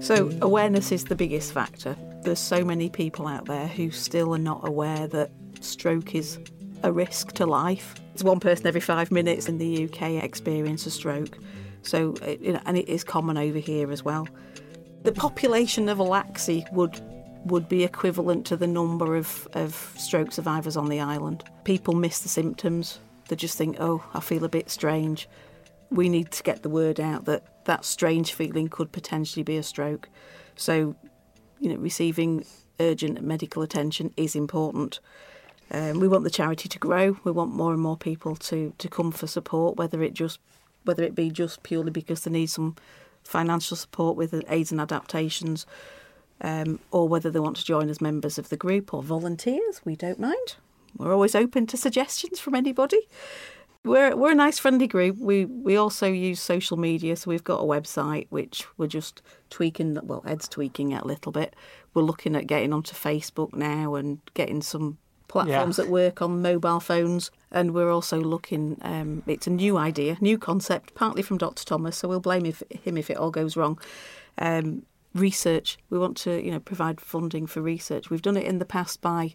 So, awareness is the biggest factor. There's so many people out there who still are not aware that stroke is a risk to life. It's one person every five minutes in the UK experience a stroke. So, you know, and it is common over here as well. The population of Laxey would would be equivalent to the number of, of stroke survivors on the island. People miss the symptoms. They just think, oh, I feel a bit strange. We need to get the word out that that strange feeling could potentially be a stroke. So, you know, receiving urgent medical attention is important. Um, we want the charity to grow. We want more and more people to, to come for support, whether it just whether it be just purely because they need some financial support with aids and adaptations, um, or whether they want to join as members of the group or volunteers. We don't mind. We're always open to suggestions from anybody. We're we're a nice friendly group. We we also use social media, so we've got a website which we're just tweaking. Well, Ed's tweaking it a little bit. We're looking at getting onto Facebook now and getting some platforms yeah. that work on mobile phones. And we're also looking, um, it's a new idea, new concept, partly from Dr. Thomas, so we'll blame if, him if it all goes wrong. Um, research. We want to, you know, provide funding for research. We've done it in the past by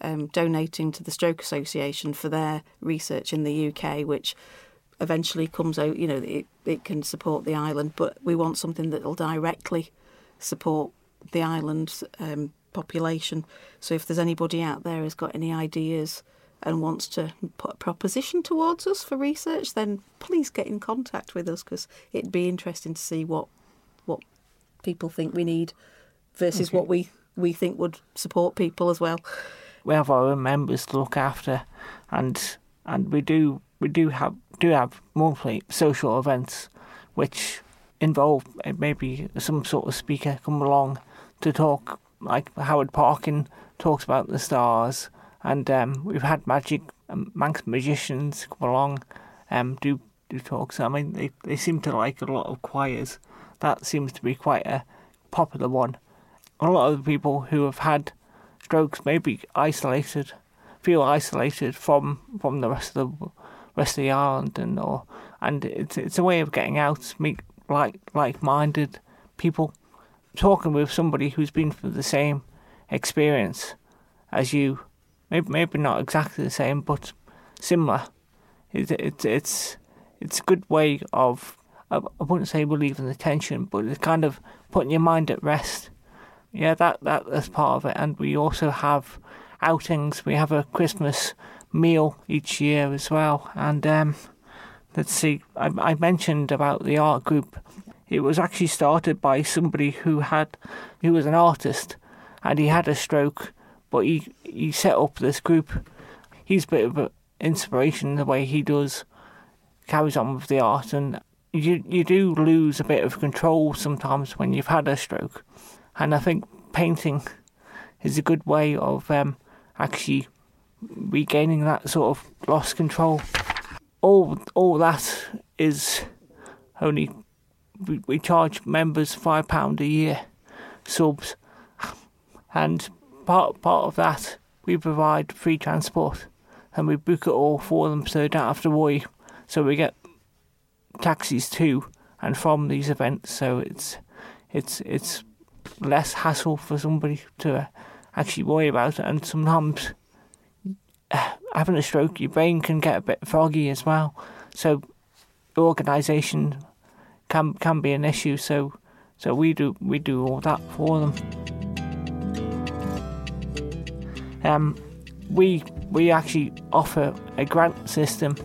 um, donating to the Stroke Association for their research in the UK, which eventually comes out, you know, it, it can support the island, but we want something that will directly support the island's um, population. So if there's anybody out there who's got any ideas and wants to put a proposition towards us for research, then please get in contact with us because it'd be interesting to see what what people think we need versus okay. what we we think would support people as well. We have our own members to look after, and and we do we do have do have monthly social events, which involve uh, maybe some sort of speaker come along to talk like Howard Parkin talks about the stars, and um, we've had magic um, Manx magicians come along, um, do do talks. I mean, they they seem to like a lot of choirs. That seems to be quite a popular one. A lot of the people who have had strokes may be isolated, feel isolated from from the rest of the rest of the island, and or and it's it's a way of getting out, meet like like minded people talking with somebody who's been through the same experience as you, maybe maybe not exactly the same, but similar. It, it, it's it's a good way of I wouldn't say relieving the tension, but it's kind of putting your mind at rest. Yeah, that that that's part of it, and we also have outings. We have a Christmas meal each year as well, and um, let's see. I, I mentioned about the art group it was actually started by somebody who had, who was an artist, and he had a stroke, but he he set up this group. He's a bit of an inspiration the way he does, carries on with the art, and you you do lose a bit of control sometimes when you've had a stroke, and I think painting is a good way of um, actually regaining that sort of lost control. All all that is only we, we charge members five pound a year subs, and part part of that we provide free transport, and we book it all for them so they don't have to worry. So we get taxis to and from these events, so it's it's it's less hassle for somebody to actually worry about it. And sometimes having a stroke, your brain can get a bit foggy as well. So organisation can can be an issue. So so we do we do all that for them. Um, we we actually offer a grant system.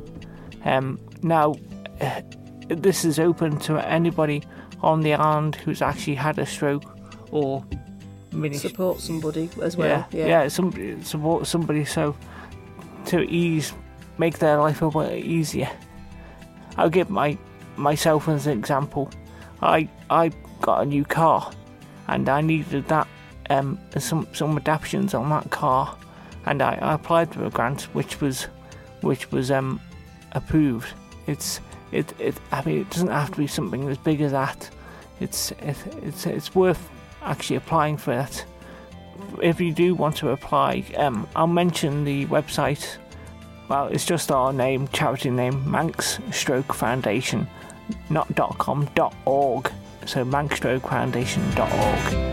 Um, now uh, this is open to anybody on the island who's actually had a stroke or mini- support somebody as well. Yeah, yeah, yeah support somebody so to ease make their life a bit easier. I'll give my myself as an example, I I got a new car, and I needed that um, some some adaptations on that car, and I, I applied for a grant which was which was um, approved. It's it, it I mean it doesn't have to be something as big as that. It's it, it's it's worth actually applying for it. If you do want to apply, um, I'll mention the website. Well, it's just our name, charity name, Manx Stroke Foundation not .com, .org. so manxstrokefoundation.org.